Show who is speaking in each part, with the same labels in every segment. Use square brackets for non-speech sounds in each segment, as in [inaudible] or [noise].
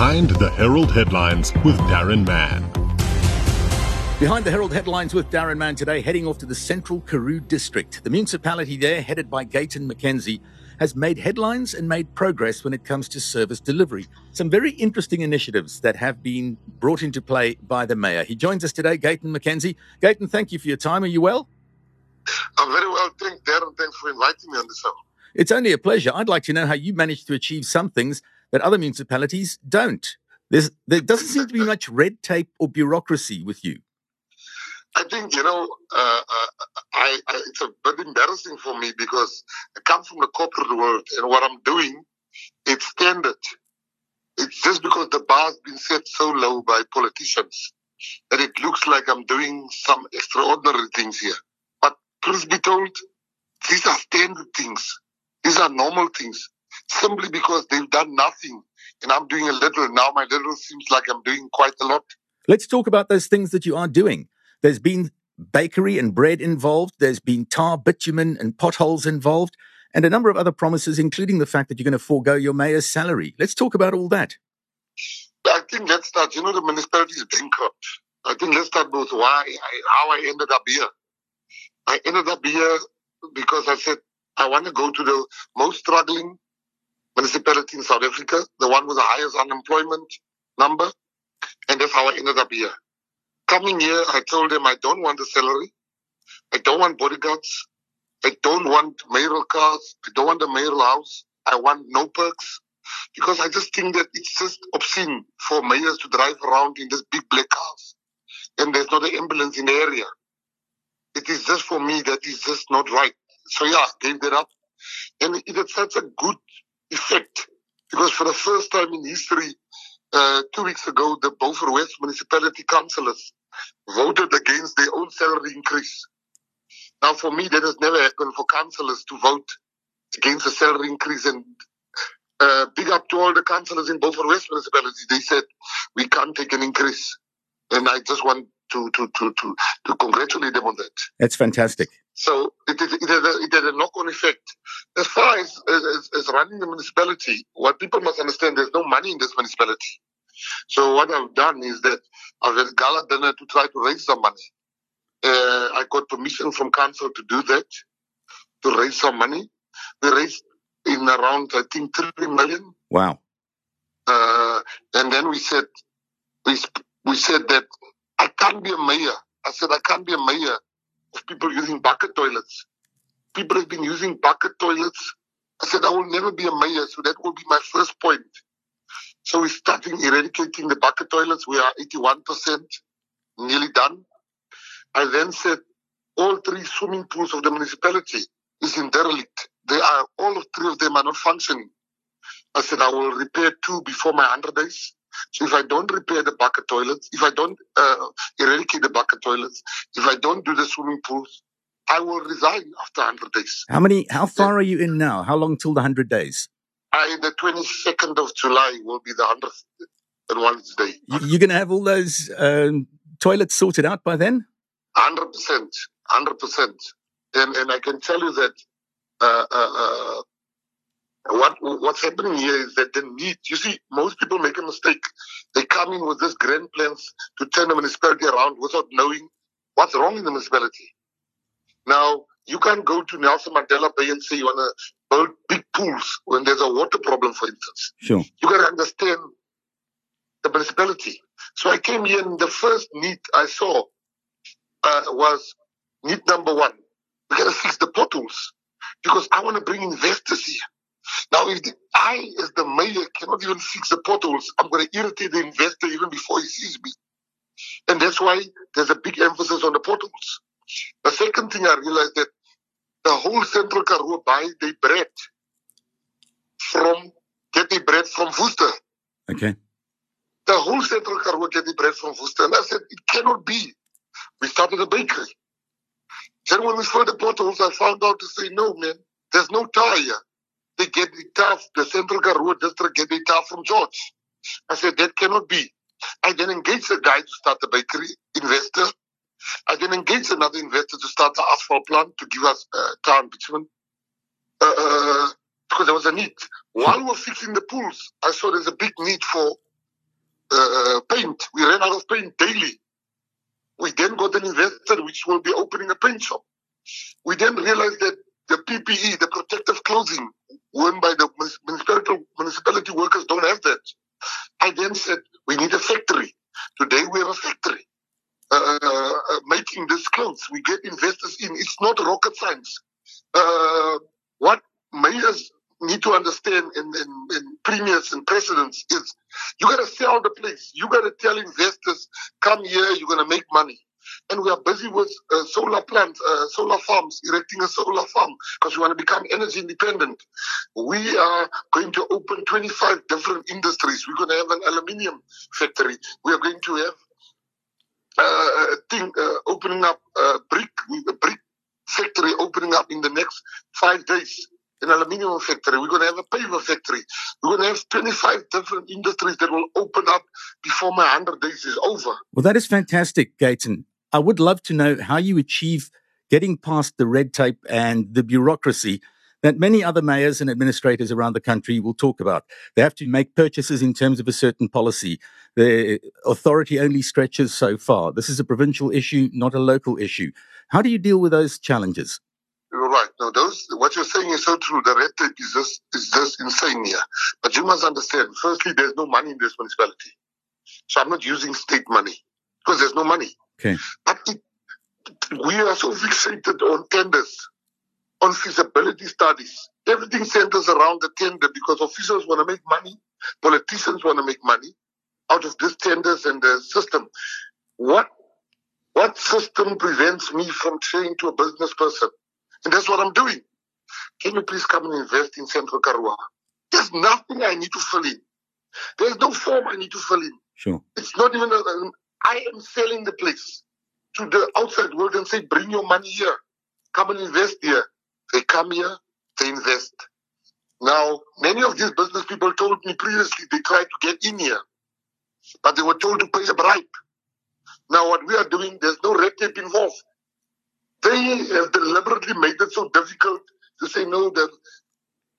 Speaker 1: Behind the Herald Headlines with Darren Mann.
Speaker 2: Behind the Herald headlines with Darren Mann today, heading off to the Central Karoo district. The municipality there, headed by Gayton McKenzie, has made headlines and made progress when it comes to service delivery. Some very interesting initiatives that have been brought into play by the mayor. He joins us today, Gayton McKenzie. Gayton, thank you for your time. Are you well?
Speaker 3: I'm very well, thank Darren. Thanks for inviting me on the show.
Speaker 2: It's only a pleasure. I'd like to know how you managed to achieve some things that other municipalities don't. There's, there doesn't seem to be much red tape or bureaucracy with you.
Speaker 3: I think you know, uh, uh, I, I, it's a bit embarrassing for me because I come from the corporate world, and what I'm doing, it's standard. It's just because the bar's been set so low by politicians that it looks like I'm doing some extraordinary things here. But please be told, these are standard things. These are normal things. Simply because they've done nothing, and I'm doing a little. Now my little seems like I'm doing quite a lot.
Speaker 2: Let's talk about those things that you are doing. There's been bakery and bread involved. There's been tar, bitumen, and potholes involved, and a number of other promises, including the fact that you're going to forego your mayor's salary. Let's talk about all that.
Speaker 3: I think let's start. You know, the municipality is bankrupt. I think let's start with why, I, how I ended up here. I ended up here because I said I want to go to the most struggling municipality in South Africa, the one with the highest unemployment number, and that's how I ended up here coming here, I told them I don't want a salary. I don't want bodyguards. I don't want mayoral cars. I don't want a mayoral house. I want no perks. Because I just think that it's just obscene for mayors to drive around in this big black cars. And there's not an ambulance in the area. It is just for me that is just not right. So yeah, gave that up. And it such a good effect. Because for the first time in history, uh, two weeks ago, the Beaufort West municipality councillors voted against their own salary increase. Now, for me, that has never happened for councillors to vote against a salary increase. And uh, big up to all the councillors in Beaufort West municipality. They said we can't take an increase, and I just want to to to to, to congratulate them on that.
Speaker 2: That's fantastic.
Speaker 3: So it, it, it, had, a, it had a knock-on effect. As far as, as, as running the municipality, what people must understand, there's no money in this municipality. So what I've done is that I've had gala dinner to try to raise some money. Uh, I got permission from council to do that, to raise some money. We raised in around, I think, three million.
Speaker 2: Wow.
Speaker 3: Uh, and then we said, we, we said that I can't be a mayor. I said, I can't be a mayor of people using bucket toilets. People have been using bucket toilets. I said, I will never be a mayor. So that will be my first point. So we're starting eradicating the bucket toilets. We are 81% nearly done. I then said all three swimming pools of the municipality is in derelict. They are all three of them are not functioning. I said I will repair two before my 100 days. So if I don't repair the bucket toilets, if I don't uh, eradicate the bucket toilets, if I don't do the swimming pools, I will resign after 100 days.
Speaker 2: How many? How far are you in now? How long till the 100 days?
Speaker 3: I, the 22nd of July will be the 100th and one day.
Speaker 2: You're going to have all those um, toilets sorted out by then?
Speaker 3: 100%. 100%. And, and I can tell you that uh, uh, what what's happening here is that the need. You see, most people make a mistake. They come in with this grand plans to turn the municipality around without knowing what's wrong in the municipality. Now, you can't go to Nelson Mandela Bay and say you want to build big pools when there's a water problem, for instance.
Speaker 2: Sure.
Speaker 3: You got to understand the municipality. So I came here, and the first need I saw uh, was need number one. We got to fix the potholes because I want to bring investors here. Now, if the, I, as the mayor, cannot even fix the potholes, I'm going to irritate the investor even before he sees me. And that's why there's a big emphasis on the potholes. The second thing I realized that the whole Central Karoo buy their bread from, get their bread from Worcester.
Speaker 2: Okay.
Speaker 3: The whole Central Karoo get their bread from Worcester. And I said, it cannot be. We started a bakery. Then when we saw the potholes, I found out to say, no, man, there's no tar here. They get the tar, the Central Karoo district get the tar from George. I said, that cannot be. I then engaged a guy to start the bakery, investor. I then engaged another investor to start the asphalt plant to give us uh, tar bitumen. Uh, uh, because there was a need. While we were fixing the pools, I saw there's a big need for uh, paint. We ran out of paint daily. We then got an investor which will be opening a paint shop. We then realized that the PPE, the protective clothing worn by the municipality, municipality workers don't have that. I then said, we need a factory. Today we have a factory uh, uh, making these clothes. We get investors in. It's not rocket science. Uh, what mayors need to understand in, in, in premiers and presidents is you got to sell the place. You got to tell investors, come here, you're going to make money. And we are busy with uh, solar plants, uh, solar farms, erecting a solar farm because we want to become energy independent. We are going to open 25 different industries. We're going to have an aluminium factory. We are going to have uh, thing uh, opening up uh, brick, brick factory opening up in the next five days an aluminium factory. We're going to have a paper factory. We're going to have 25 different industries that will open up before my 100 days is over.
Speaker 2: Well, that is fantastic, Gayton. I would love to know how you achieve getting past the red tape and the bureaucracy that many other mayors and administrators around the country will talk about. They have to make purchases in terms of a certain policy. The authority only stretches so far. This is a provincial issue, not a local issue. How do you deal with those challenges?
Speaker 3: You're right. No, those what you're saying is so true. The red tape is just is just insane here. But you must understand. Firstly, there's no money in this municipality, so I'm not using state money because there's no money.
Speaker 2: Okay.
Speaker 3: But it, we are so fixated on tenders, on feasibility studies. Everything centers around the tender because officials want to make money, politicians want to make money out of these tenders and the system. What what system prevents me from saying to a business person, and that's what I'm doing. Can you please come and invest in Central Karoo? There's nothing I need to fill in. There's no form I need to fill in.
Speaker 2: Sure.
Speaker 3: It's not even, a, I am selling the place to the outside world and say, bring your money here. Come and invest here. They come here, they invest. Now, many of these business people told me previously they tried to get in here, but they were told to pay a bribe. Now, what we are doing, there's no red tape involved. They have deliberately made it so difficult to say no, that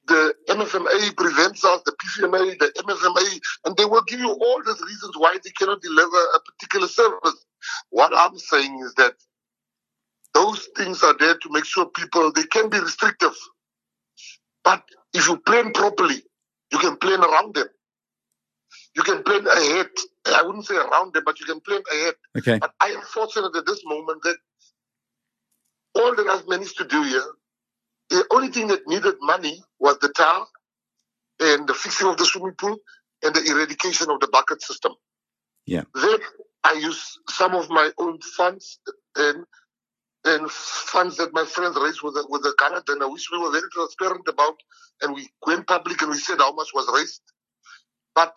Speaker 3: the MFMA prevents us, the PFMA, the MFMA, and they will give you all the reasons why they cannot deliver a particular service. What I'm saying is that those things are there to make sure people, they can be restrictive. But if you plan properly, you can plan around them. You can plan ahead. I wouldn't say around them, but you can plan ahead.
Speaker 2: Okay.
Speaker 3: But I am fortunate at this moment that all that I've managed to do here, the only thing that needed money was the tile and the fixing of the swimming pool and the eradication of the bucket system.
Speaker 2: Yeah.
Speaker 3: Then I use some of my own funds and and funds that my friends raised with the, with the Canada, and I wish we were very transparent about, and we went public and we said how much was raised. But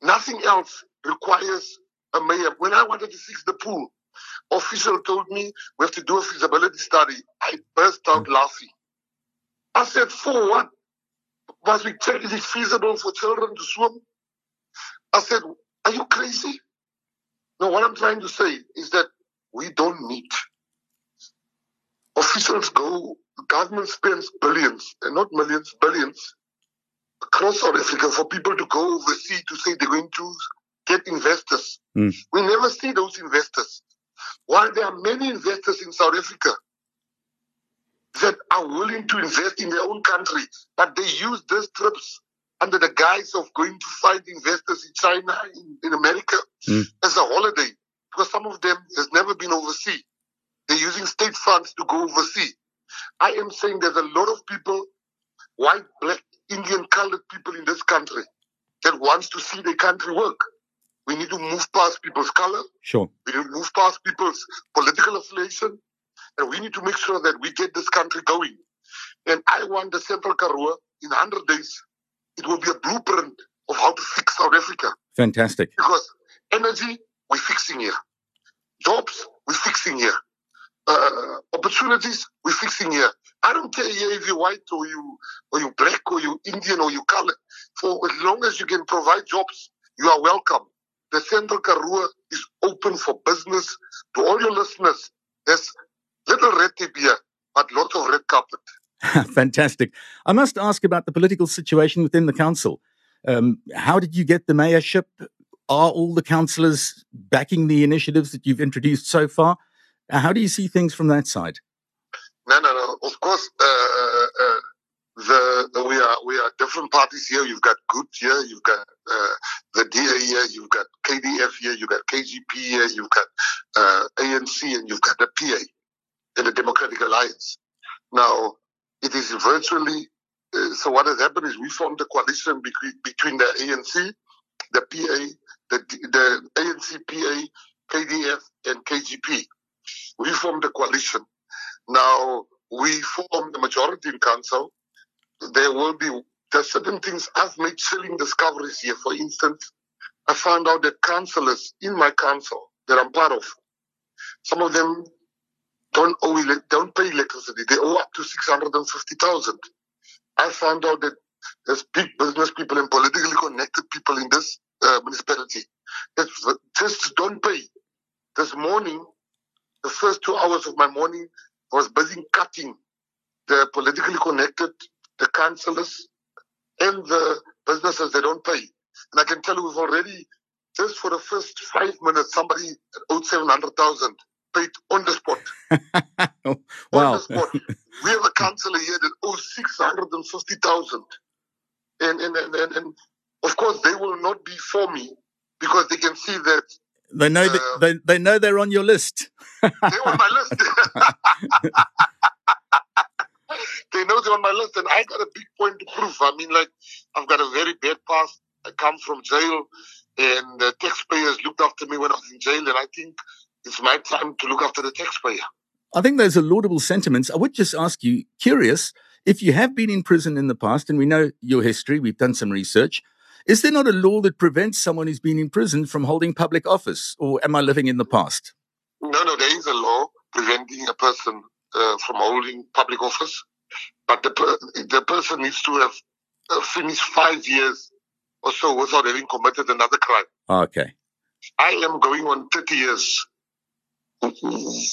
Speaker 3: nothing else requires a mayor. When I wanted to fix the pool, official told me we have to do a feasibility study. I burst out laughing. I said, for what? Must we check is it feasible for children to swim? I said, are you crazy? No, what I'm trying to say is that we don't need. Officials go, government spends billions, and not millions, billions, across South Africa for people to go overseas to say they're going to get investors.
Speaker 2: Mm.
Speaker 3: We never see those investors. While there are many investors in South Africa that are willing to invest in their own country, but they use these trips under the guise of going to find investors in China, in, in America,
Speaker 2: Mm.
Speaker 3: as a holiday, because some of them has never been overseas. They're using state funds to go overseas. I am saying there's a lot of people, white, black, Indian, colored people in this country that wants to see their country work. We need to move past people's color.
Speaker 2: Sure.
Speaker 3: We need to move past people's political affiliation. And we need to make sure that we get this country going. And I want the Central Karoo in 100 days. It will be a blueprint of how to fix South Africa.
Speaker 2: Fantastic.
Speaker 3: Because energy, we're fixing here. Jobs, we're fixing here. Uh, opportunities, we're fixing here. I don't care here if you're white or you or you black or you Indian or you color. For as long as you can provide jobs, you are welcome. The Central Karoo is open for business. To all your listeners, there's little red tape here, but lots of red carpet. [laughs]
Speaker 2: Fantastic. I must ask about the political situation within the council. Um, how did you get the mayorship? Are all the councillors backing the initiatives that you've introduced so far? Uh, how do you see things from that side?
Speaker 3: No, no, no. Of course, uh, uh, the, the, we are we are different parties here. You've got Good here, you've got uh, the DA here, you've got KDF here, you've got KGP here, you've got uh, ANC, and you've got the PA in the Democratic Alliance. Now, it is virtually uh, so. What has happened is we formed a coalition between between the ANC, the PA, the the ANC, PA, KDF, and KGP. We formed a coalition. Now we formed the majority in council there will be there's certain things I've made chilling discoveries here. For instance, I found out that councillors in my council that I'm part of, some of them don't owe don't pay electricity. They owe up to six hundred and fifty thousand. I found out that there's big business people and politically connected people in this uh, municipality that just don't pay. This morning, the first two hours of my morning, I was busy cutting the politically connected the councillors, and the businesses they don't pay. And I can tell you we've already, just for the first five minutes, somebody owed 700,000 paid on the spot.
Speaker 2: wow. [laughs]
Speaker 3: On the spot. we have a councillor here that owes 650,000. And, and, and, and, and of course, they will not be for me because they can see that
Speaker 2: they know uh, that they, they know they're on your list.
Speaker 3: they're on my list. [laughs] [laughs] they know they're on my list, and I got a big point to prove. I mean, like, I've got a very bad past. I come from jail, and the taxpayers looked after me when I was in jail, and I think it's my time to look after the taxpayer.
Speaker 2: I think those are laudable sentiments. I would just ask you, curious, if you have been in prison in the past, and we know your history, we've done some research, is there not a law that prevents someone who's been in prison from holding public office, or am I living in the past?
Speaker 3: No, no, there is a law preventing a person uh, from holding public office but the, the person needs to have uh, finished five years or so without having committed another crime.
Speaker 2: Okay.
Speaker 3: I am going on 30 years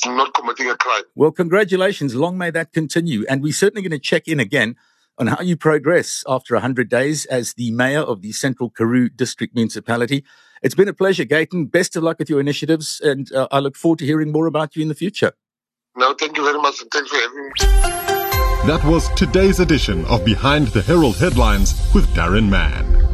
Speaker 3: not committing a crime.
Speaker 2: Well, congratulations. Long may that continue. And we're certainly going to check in again on how you progress after 100 days as the mayor of the Central Karoo District Municipality. It's been a pleasure, Gayton. Best of luck with your initiatives, and uh, I look forward to hearing more about you in the future.
Speaker 3: No, thank you very much, and thanks for having me.
Speaker 1: That was today's edition of Behind the Herald Headlines with Darren Mann.